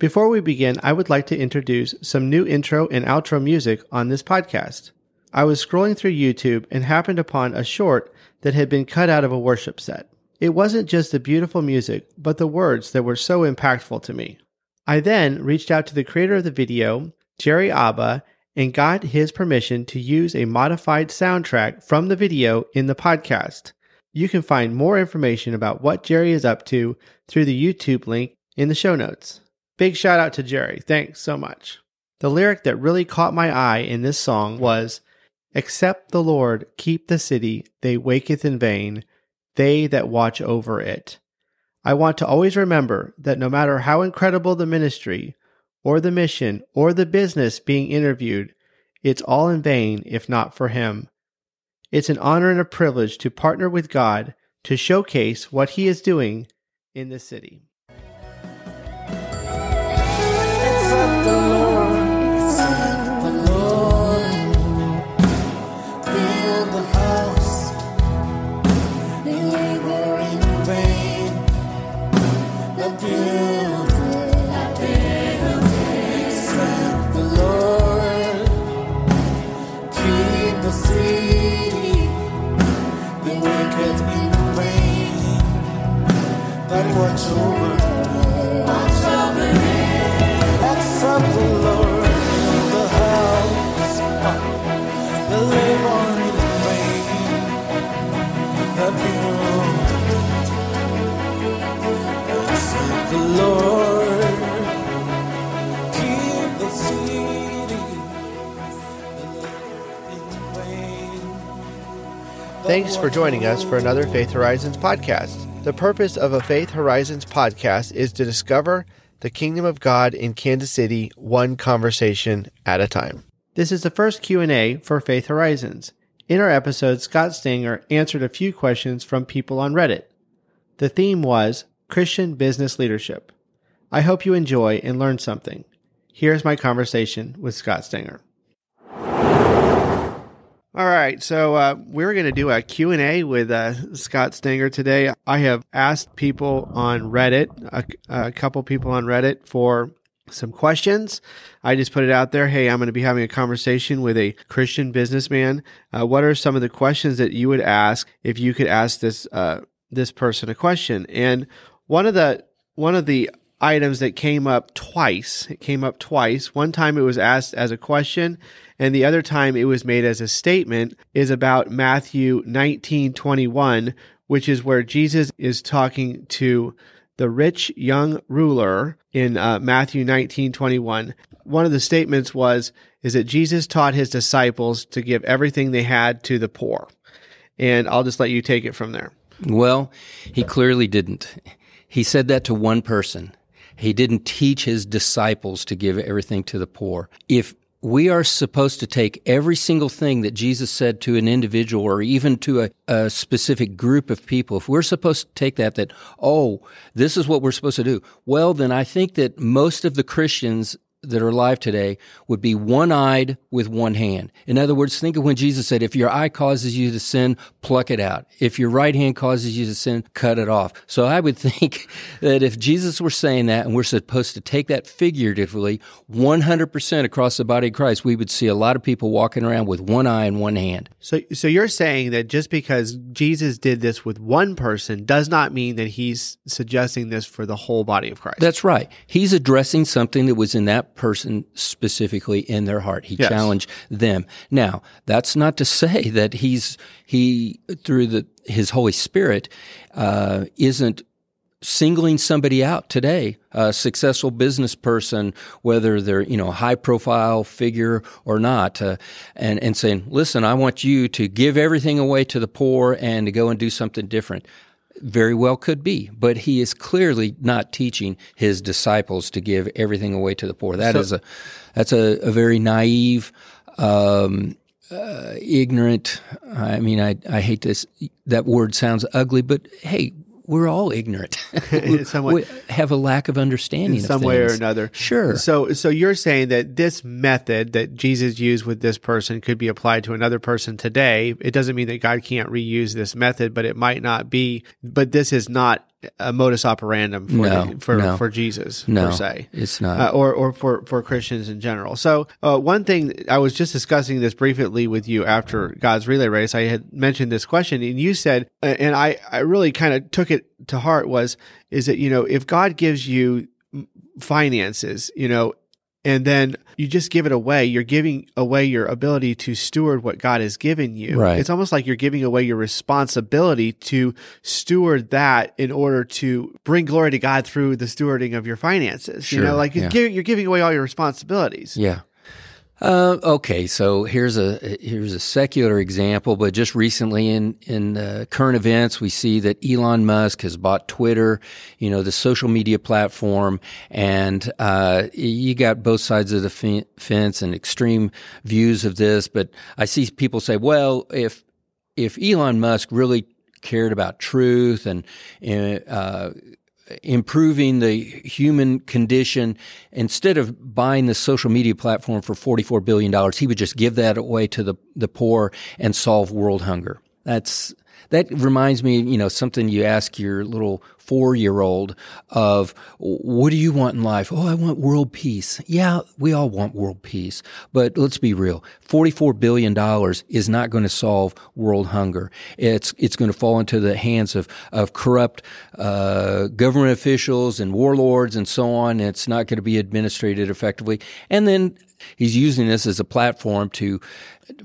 Before we begin, I would like to introduce some new intro and outro music on this podcast. I was scrolling through YouTube and happened upon a short that had been cut out of a worship set. It wasn't just the beautiful music, but the words that were so impactful to me. I then reached out to the creator of the video, Jerry Abah, and got his permission to use a modified soundtrack from the video in the podcast. You can find more information about what Jerry is up to through the YouTube link in the show notes. Big shout out to Jerry. Thanks so much. The lyric that really caught my eye in this song was Except the Lord keep the city, they waketh in vain, they that watch over it. I want to always remember that no matter how incredible the ministry, or the mission, or the business being interviewed, it's all in vain if not for Him. It's an honor and a privilege to partner with God to showcase what He is doing in the city. Thanks for joining us for another Faith Horizons podcast. The purpose of a Faith Horizons podcast is to discover the kingdom of God in Kansas City one conversation at a time. This is the first Q&A for Faith Horizons. In our episode, Scott Stanger answered a few questions from people on Reddit. The theme was Christian business leadership. I hope you enjoy and learn something. Here's my conversation with Scott Stanger. All right, so uh, we're going to do a Q&A with uh, Scott Stanger today. I have asked people on Reddit, a, a couple people on Reddit for some questions. I just put it out there. Hey, I'm going to be having a conversation with a Christian businessman. Uh, what are some of the questions that you would ask if you could ask this uh, this person a question? And one of the one of the items that came up twice. It came up twice. One time it was asked as a question, and the other time it was made as a statement. Is about Matthew 19:21, which is where Jesus is talking to the rich young ruler in uh, Matthew 19:21. One of the statements was is that Jesus taught his disciples to give everything they had to the poor. And I'll just let you take it from there. Well, he clearly didn't. He said that to one person. He didn't teach his disciples to give everything to the poor. If we are supposed to take every single thing that Jesus said to an individual or even to a, a, specific group of people, if we're supposed to take that, that, oh, this is what we're supposed to do, well, then I think that most of the Christians that are alive today would be one eyed with one hand. In other words, think of when Jesus said, if your eye causes you to sin, pluck it out. If your right hand causes you to sin, cut it off. So I would think that if Jesus were saying that and we're supposed to take that figuratively 100% across the body of Christ, we would see a lot of people walking around with one eye and one hand. So, so you're saying that just because Jesus did this with one person does not mean that he's suggesting this for the whole body of Christ. That's right. He's addressing something that was in that person specifically in their heart. He Yes. challenged them. Now, that's not to say that he's he through the his Holy Spirit uh, isn't singling somebody out today, a successful business person, whether they're you know a high profile figure or not, uh, and and saying, listen, I want you to give everything away to the poor and to go and do something different. Very well could be, but he is clearly not teaching his disciples to give everything away to the poor. That is a that's a, a very naive, um, uh, ignorant. I mean, I I hate this. That word sounds ugly, but hey, we're all ignorant. we, somewhat- we have a lack of understanding in of some way or another. Sure. So, so you're saying that this method that Jesus used with this person could be applied to another person today. It doesn't mean that God can't reuse this method, but it might not be. But this is not a modus operandum for No, for no. for Jesus No, per se. it's not. uh, or or for for Christians in general. So uh, one thing I was just discussing this briefly with you after God's relay race. I had mentioned this question, and you said, and I I really kind of took it to heart was is that you know if God gives you finances, you know. And then you just give it away. You're giving away your ability to steward what God has given you. Right. It's almost like you're giving away your responsibility to steward that in order to bring glory to God through the stewarding of your finances. you know, like yeah. you're giving away all your responsibilities. Yeah. Uh, okay, so here's a here's a secular example, but just recently in in uh, current events, we see that Elon Musk has bought Twitter, you know, the social media platform, and uh, you got both sides of the fe- fence and extreme views of this. But I see people say, well, if if Elon Musk really cared about truth and uh, improving the human condition, instead of buying the social media platform for $44 billion, he would just give that away to the, the poor and solve world hunger. That's, that reminds me, you know, something you ask your little four year old of, what do you want in life? Oh, I want world peace. Yeah, we all want world peace. But let's be real. $44 billion is not going to solve world hunger. It's, it's going to fall into the hands of, of corrupt, uh, government officials and warlords and so on. It's not going to be administrated effectively. And then he's using this as a platform to,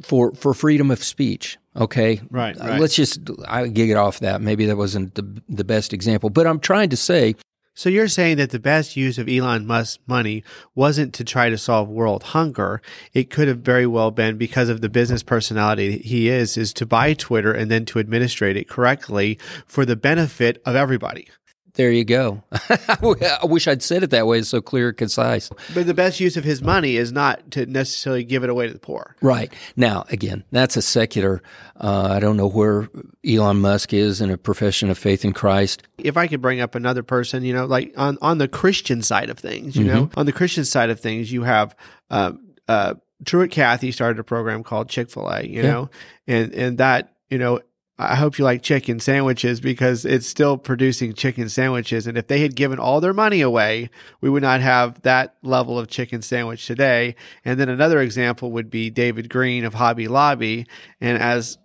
for, for freedom of speech. Okay. Right, Uh. Let's just, I gig it off that. Maybe that wasn't the, the best example, but I'm trying to say, So you're saying that the best use of Elon Musk's money wasn't to try to solve world hunger. It could have very well been because of the business personality he is, is to buy Twitter and then to administrate it correctly for the benefit of everybody. There you go. I wish I'd said it that way. It's so clear and concise. But the best use of his money is not to necessarily give it away to the poor. Right. Now, again, that's a secular, uh, I don't know where Elon Musk is in a profession of faith in Christ. if I could bring up another person, you know, like on, on the Christian side of things, you know, on the Christian side of things, you have, uh, uh, Truett Cathy started a program called Chick fil A, you Yeah. know, and, and that, you know, I hope you like chicken sandwiches because it's still producing chicken sandwiches. And if they had given all their money away, we would not have that level of chicken sandwich today. And then another example would be David Green of Hobby Lobby. And as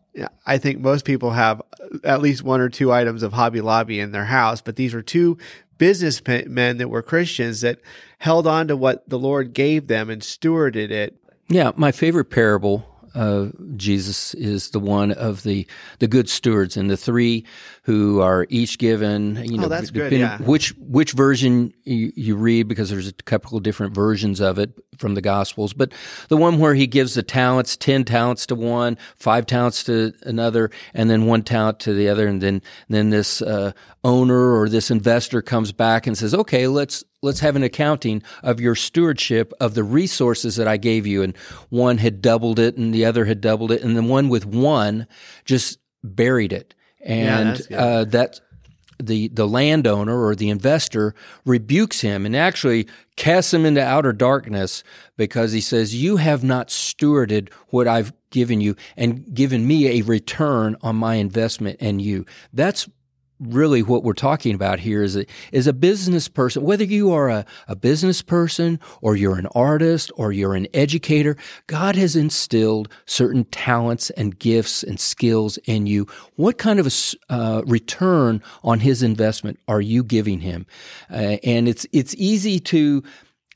I think most people have at least one or two items of Hobby Lobby in their house, but these were two businessmen that were Christians that held on to what the Lord gave them and stewarded it. Yeah, my favorite parable of Jesus is the one of the the good stewards and the three who are each given. You know, Oh, that's good, yeah. Which which version you, you read because there's a couple of different versions of it from the Gospels, but the one where he gives the talents, ten talents to one, five talents to another, and then one talent to the other, and then then this uh, owner or this investor comes back and says, "Okay, let's." Let's have an accounting of your stewardship of the resources that I gave you. And one had doubled it and the other had doubled it. And the one with one just buried it. And good. uh, that the the landowner or the investor rebukes him and actually casts him into outer darkness because he says, "You have not stewarded what I've given you and given me a return on my investment and you." That's really what we're talking about here is a, is a business person, whether you are a, a business person or you're an artist or you're an educator, God has instilled certain talents and gifts and skills in you. What kind of a uh, return on his investment are you giving him? Uh, and it's, it's easy to,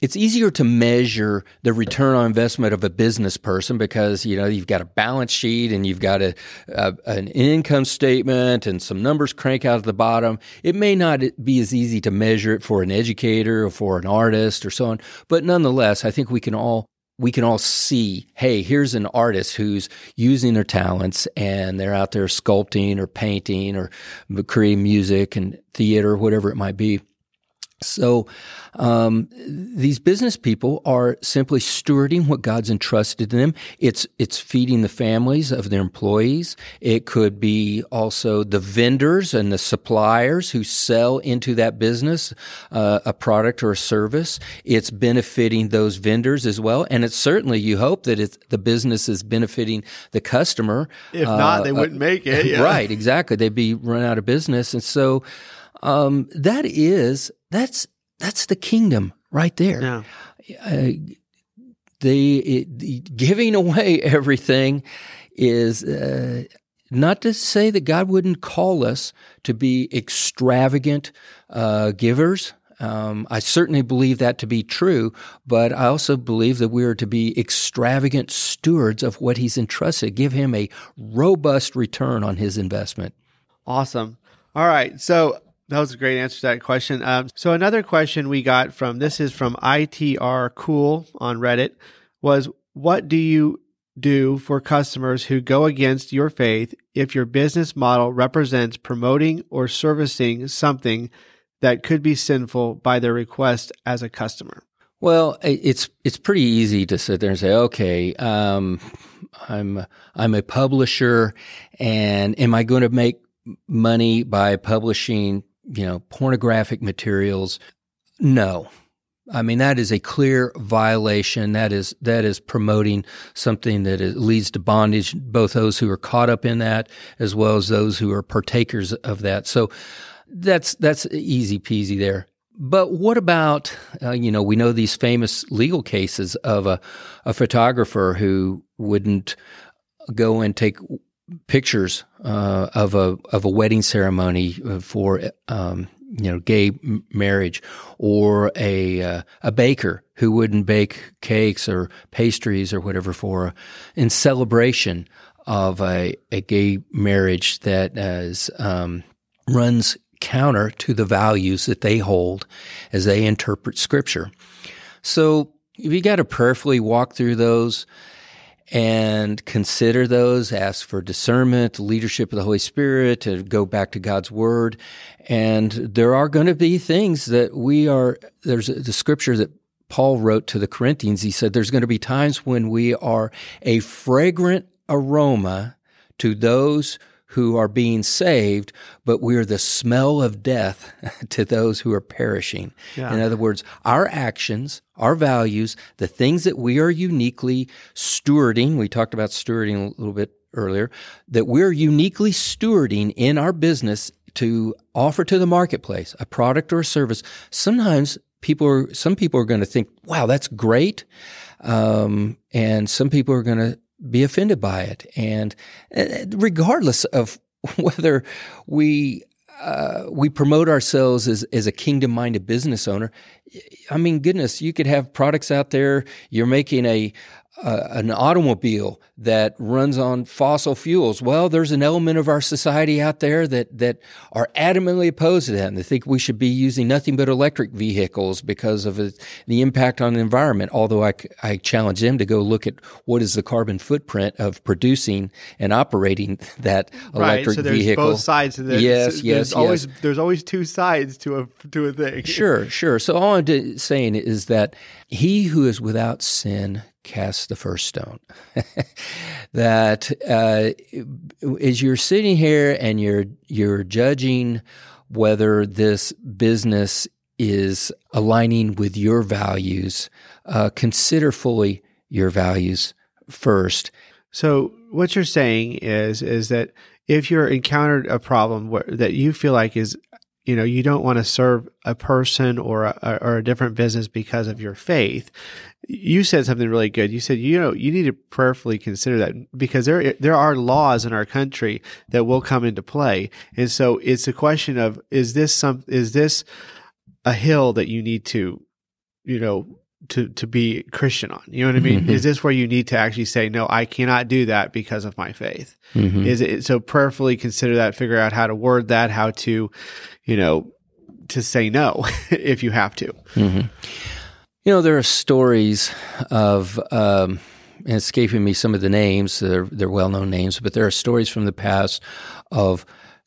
it's easier to measure the return on investment of a business person because you know you've got a balance sheet and you've got a, a an income statement and some numbers crank out at the bottom. It may not be as easy to measure it for an educator or for an artist or so on, but nonetheless, I think we can all we can all see, hey, here's an artist who's using their talents and they're out there sculpting or painting or creating music and theater, whatever it might be. So, um, these business people are simply stewarding what God's entrusted to them. It's it's feeding the families of their employees. It could be also the vendors and the suppliers who sell into that business uh, a product or a service. It's benefiting those vendors as well, and it's certainly you hope that it's the business is benefiting the customer. If not, they wouldn't make it. Yeah. Right, exactly. They'd be run out of business, and so Um, that is that's that's the kingdom right there. Yeah. Uh, the, it, the giving away everything is uh, not to say that God wouldn't call us to be extravagant uh, givers. Um, I certainly believe that to be true, but I also believe that we are to be extravagant stewards of what He's entrusted. Give Him a robust return on His investment. Awesome. All right. So that was a great answer to that question. Um, so another question we got from this is from ITR Cool on Reddit was what do you do for customers who go against your faith if your business model represents promoting or servicing something that could be sinful by their request as a customer? Well, it's it's pretty easy to sit there and say, okay, um, I'm I'm a publisher, and am I going to make money by publishing you know pornographic materials? No. I mean that is a clear violation. That is that is promoting something that is, leads to bondage. Both those who are caught up in that, as well as those who are partakers of that. So that's that's easy peasy there. But what about uh, you know we know these famous legal cases of a, a photographer who wouldn't go and take pictures uh, of a of a wedding ceremony uh, for um, you know gay marriage, or a uh, a baker who wouldn't bake cakes or pastries or whatever for in celebration of a, a gay marriage that is um, runs counter to the values that they hold as they interpret Scripture. So you got to prayerfully walk through those and consider those, ask for discernment, leadership of the Holy Spirit, to go back to God's Word. And there are going to be things that we are, there's the scripture that Paul wrote to the Corinthians. He said, There's going to be times when we are a fragrant aroma to those who are being saved, but we're the smell of death to those who are perishing. Yeah. In other words, our actions, our values, the things that we are uniquely stewarding, we talked about stewarding a little bit earlier, that we're uniquely stewarding in our business to offer to the marketplace a product or a service. Sometimes people are, some people are going to think, wow, that's great. Um, and some people are going to be offended by it. And uh, regardless of whether we uh, we promote ourselves as, as a kingdom minded business owner. I mean, goodness, you could have products out there. You're making a uh, an automobile that runs on fossil fuels. Well, there's an element of our society out there that that are adamantly opposed to that, and they think we should be using nothing but electric vehicles because of it, the impact on the environment. Although I, I challenge them to go look at what is the carbon footprint of producing and operating that electric right. So there's vehicle. both sides to this. Yes, there's yes, Always, yes. there's always two sides to a to a thing. Sure, sure. So all I'm saying is that he who is without sin casts the first stone. that uh, as you're sitting here and you're you're judging whether this business is aligning with your values, uh, consider fully your values first. So what you're saying is is that if you're encountered a problem where, that you feel like is you know you don't want to serve a person or a, or a different business because of your faith. You said something really good. You said you know you need to prayerfully consider that because there there are laws in our country that will come into play. And so it's a question of is this some is this a hill that you need to you know to to be Christian on. You know what I mean? Mhm. Is this where you need to actually say no, I cannot do that because of my faith? Mhm. Is it so prayerfully consider that, figure out how to word that, how to, you know, to say no if you have to. Mhm. You know, there are stories of, um, and escaping me some of the names, they're, they're well known names, but there are stories from the past of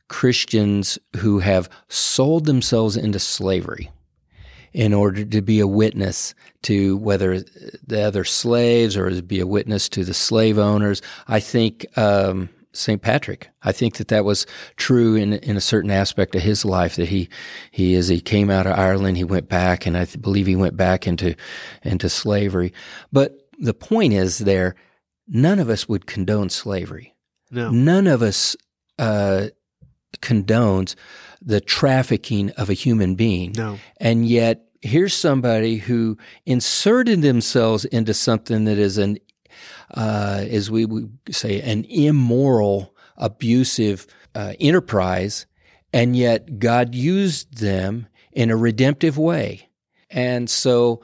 Christians who have sold themselves into slavery in order to be a witness to whether the other slaves or to be a witness to the slave owners. I think um, St. Patrick. I think that that was true in in a certain aspect of his life. That he he as he came out of Ireland, he went back, and I th- believe he went back into into slavery. But the point is, there, none of us would condone slavery. No. None of us uh, condones the trafficking of a human being. No. And yet, here's somebody who inserted themselves into something that is an, uh, as we would say, an immoral, abusive uh, enterprise, and yet God used them in a redemptive way. And so,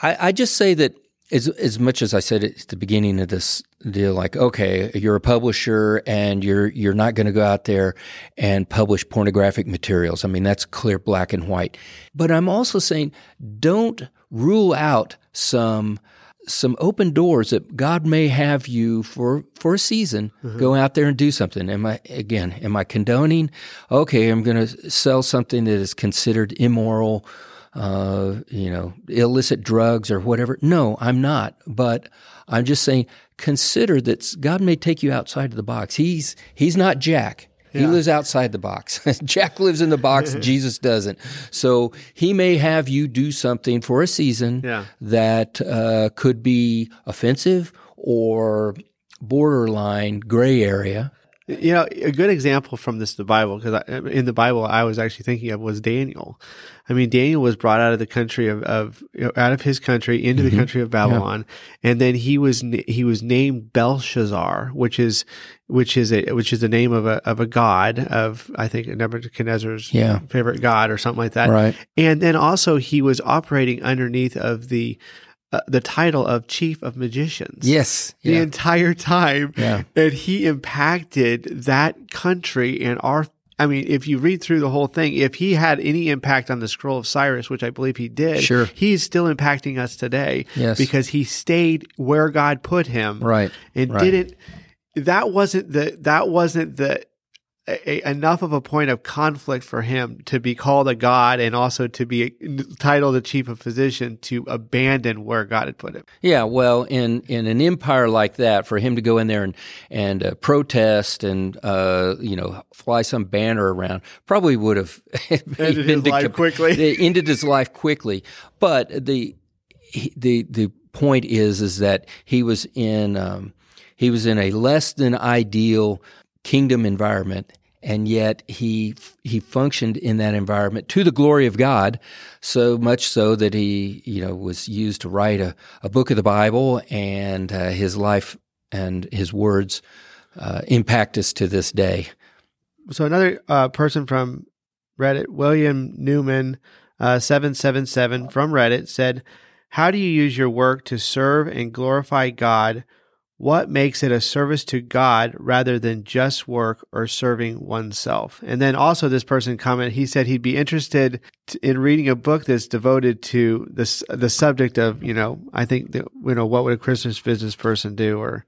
I, I just say that as as much as I said at the beginning of this deal, like, okay, you're a publisher and you're you're not going to go out there and publish pornographic materials. I mean, that's clear black and white. But I'm also saying, don't rule out some some open doors that God may have you for for a season. Go out there and do something. Am I again? Am I condoning? Okay, I'm going to sell something that is considered immoral uh, you know, illicit drugs or whatever. No, I'm not. But I'm just saying, consider that God may take you outside of the box. He's He's not Jack. He lives outside the box. Jack lives in the box. Jesus doesn't. So he may have you do something for a season Yeah. that uh, could be offensive or borderline gray area. You know, a good example from this the Bible because in the Bible I was actually thinking of was Daniel. I mean, Daniel was brought out of the country of, of you know, out of his country into the mm-hmm. country of Babylon, and then he was he was named Belshazzar, which is which is a which is the name of a of a god of I think Nebuchadnezzar's Yeah. favorite god or something like that. Right. And then also he was operating underneath of the uh, the title of chief of magicians Yes. the Yeah. entire time. Yeah. And he impacted that country and our I mean, if you read through the whole thing, if he had any impact on the scroll of Cyrus, which I believe he did, Sure. he's still impacting us today. Yes. Because he stayed where God put him. Right. And Right. didn't that wasn't the that wasn't the a, enough of a point of conflict for him to be called a god and also to be titled the chief of physician to abandon where God had put him. Yeah, well, in in an empire like that, for him to go in there and and uh, protest and uh, you know fly some banner around probably would have Ended his life quickly. Ended his life quickly. But the the the point is is that he was in um, he was in a less than ideal kingdom environment. And yet he he functioned in that environment to the glory of God, so much so that he you know was used to write a, a book of the Bible, and uh, his life and his words uh, impact us to this day. so another uh, person from Reddit, William Newman, uh, seven seven seven from Reddit said, "How do you use your work to serve and glorify God? What makes it a service to God rather than just work or serving oneself?" And then also this person comment, he said he'd be interested t- in reading a book that's devoted to this the subject of you know I think that, you know what would a Christmas business person do or.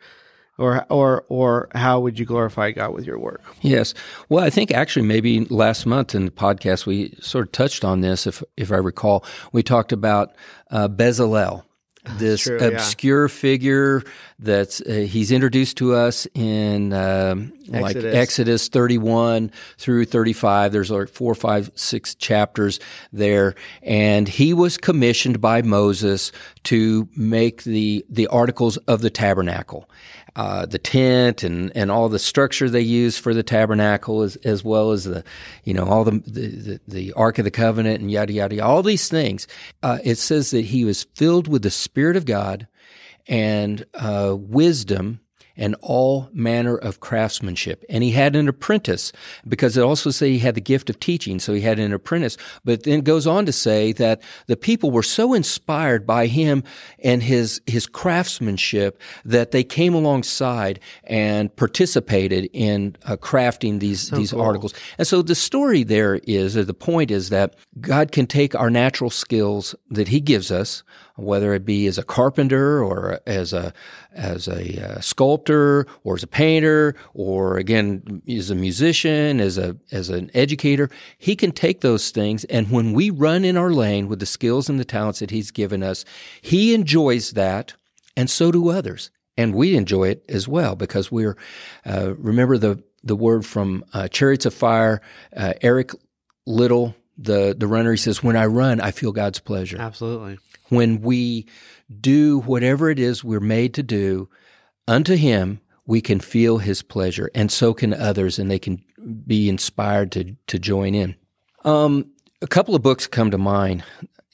Or, or, or how would you glorify God with your work? Yes. Well, I think actually maybe last month in the podcast we sort of touched on this, if if I recall. We talked about uh, Bezalel, this true, yeah. obscure figure that's uh, he's introduced to us in um, like Exodus. Exodus thirty one through thirty five. There's like four, five, six chapters there, and he was commissioned by Moses to make the the articles of the tabernacle uh, the tent and, and all the structure they use for the tabernacle as, as well as the you know all the, the the ark of the covenant and yada yada all these things. Uh, it says that he was filled with the spirit of God and uh, wisdom and all manner of craftsmanship. And he had an apprentice because it also say he had the gift of teaching. So he had an apprentice, but then goes on to say that the people were so inspired by him and his, his craftsmanship that they came alongside and participated in uh, crafting these, these articles. And so the story there is, or the point is that God can take our natural skills that he gives us, whether it be as a carpenter or as a as a uh, sculptor or as a painter or again as a musician as a as an educator he can take those things. And when we run in our lane with the skills and the talents that he's given us he enjoys that and so do others. And we enjoy it as well because we're uh, remember the the word from uh, chariots of fire uh, Eric Liddell the the runner he says when i run i feel god's pleasure. Absolutely. When we do whatever it is we're made to do unto him we can feel his pleasure and so can others and they can be inspired to to join in. Um, a couple of books come to mind.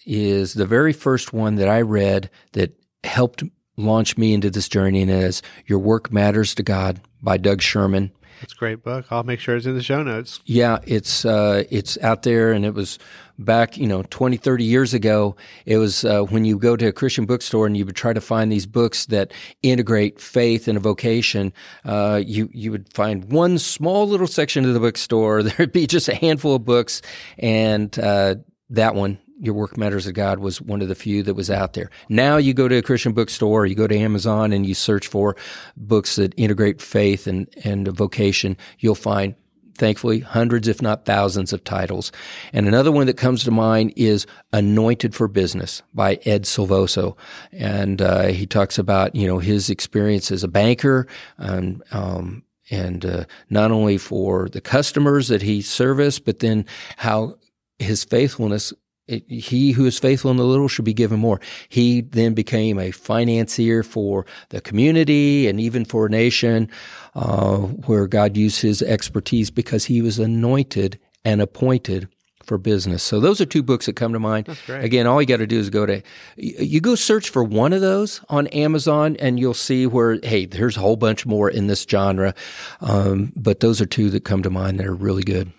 Is the very first one that I read that helped launch me into this journey, and is "Your Work Matters to God" by Doug Sherman. It's a great book. I'll make sure it's in the show notes. Yeah, it's uh, it's out there, and it was back, you know, 20, 30 years ago. It was uh, when you go to a Christian bookstore and you would try to find these books that integrate faith and a vocation. Uh, you you would find one small little section of the bookstore. There'd be just a handful of books, and uh, that one your work matters to God was one of the few that was out there. Now you go to a Christian bookstore, you go to Amazon and you search for books that integrate faith and, and vocation. You'll find, thankfully, hundreds, if not thousands of titles. And another one that comes to mind is Anointed for Business by Ed Silvoso. And, uh, he talks about, you know, his experience as a banker and, um, and uh, not only for the customers that he serviced, but then how his faithfulness it, he who is faithful in the little should be given more. He then became a financier for the community and even for a nation, uh, where God used his expertise because he was anointed and appointed for business. So those are two books that come to mind. great. Again, all you got to do is go to you go search for one of those on Amazon, and you'll see where hey, there's a whole bunch more in this genre. Um, but those are two that come to mind that are really good.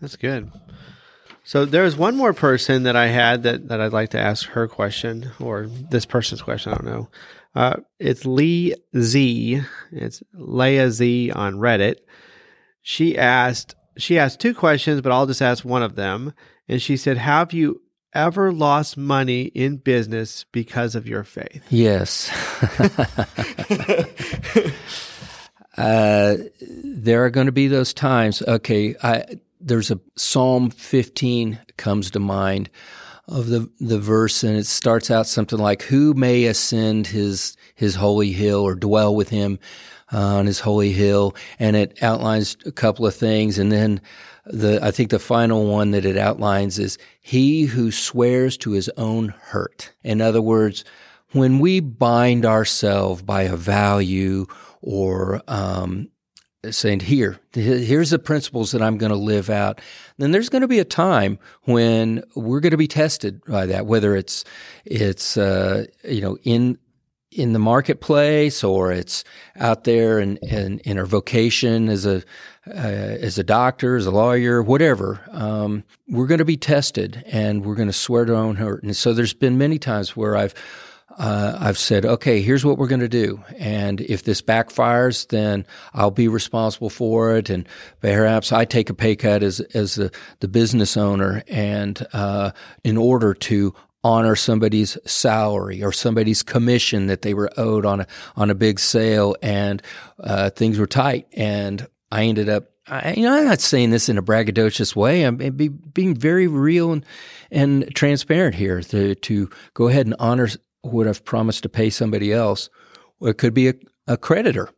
That's good. So there's one more person that I had that, that I'd like to ask her question or this person's question. I don't know. Uh, it's Lee Z. It's Leia Z on Reddit. She asked, she asked two questions, but I'll just ask one of them. And she said, have you ever lost money in business because of your faith? Yes. uh, there are going to be those times. Okay, I, there's a Psalm 15 comes to mind of the the verse, and it starts out something like, "Who may ascend his his holy hill or dwell with him uh, on his holy hill?" And it outlines a couple of things, and then the I think the final one that it outlines is, "He who swears to his own hurt." In other words, when we bind ourselves by a value or um, saying here here's the principles that i'm going to live out. Then there's going to be a time when we're going to be tested by that whether it's it's uh, you know in in the marketplace or it's out there in, in, in our vocation as a uh, as a doctor as a lawyer whatever um, we're going to be tested and we're going to swear to our own hurt and so there's been many times where i've uh, I've said, okay, here's what we're going to do. And if this backfires, then I'll be responsible for it. And perhaps I take a pay cut as, as the, the business owner and, uh, in order to honor somebody's salary or somebody's commission that they were owed on a, on a big sale and, uh, things were tight. And I ended up I, you know, I'm not saying this in a braggadocious way. I'm be, being very real and, and transparent here to, to go ahead and honor would have promised to pay somebody else. It could be a, a creditor.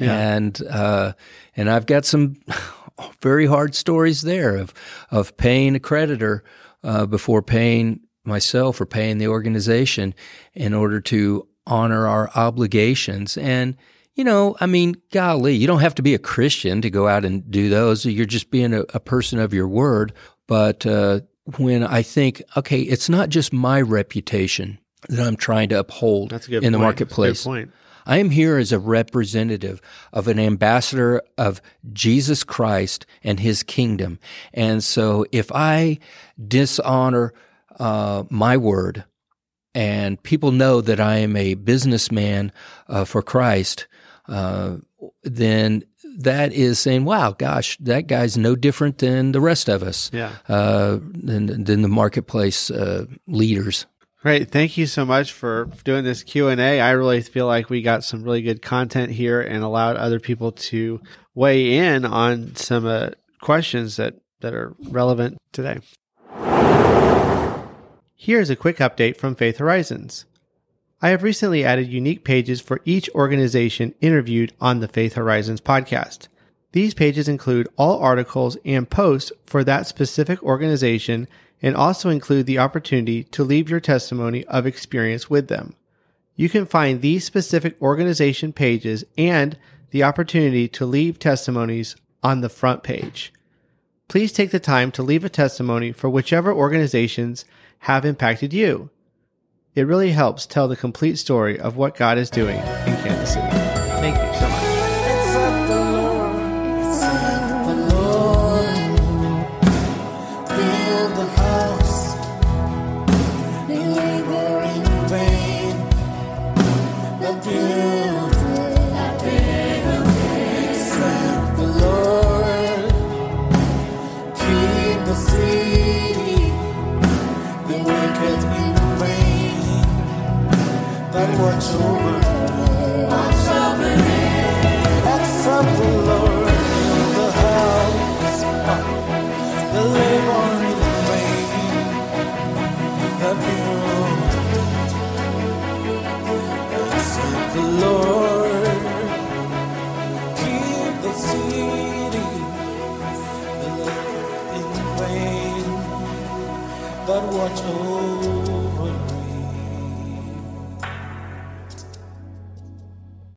Yeah. And uh, and I've got some very hard stories there of of paying a creditor uh, before paying myself or paying the organization in order to honor our obligations. And you know, I mean, golly, you don't have to be a Christian to go out and do those. You're just being a, a person of your word. But uh, when I think, okay, it's not just my reputation that I'm trying to uphold That's a good in the marketplace. That's a good point. I am here as a representative of an ambassador of Jesus Christ and his kingdom. And so if I dishonor uh, my word and people know that I am a businessman uh, for Christ, uh, then that is saying, wow, gosh, that guy's no different than the rest of us, Yeah. uh, than, than the marketplace uh, leaders. Great. Thank you so much for doing this Q&A. I really feel like we got some really good content here and allowed other people to weigh in on some uh, questions that, that are relevant today. Here's a quick update from Faith Horizons. I have recently added unique pages for each organization interviewed on the Faith Horizons podcast. These pages include all articles and posts for that specific organization and also include the opportunity to leave your testimony of experience with them. You can find these specific organization pages and the opportunity to leave testimonies on the front page. Please take the time to leave a testimony for whichever organizations have impacted you. It really helps tell the complete story of what God is doing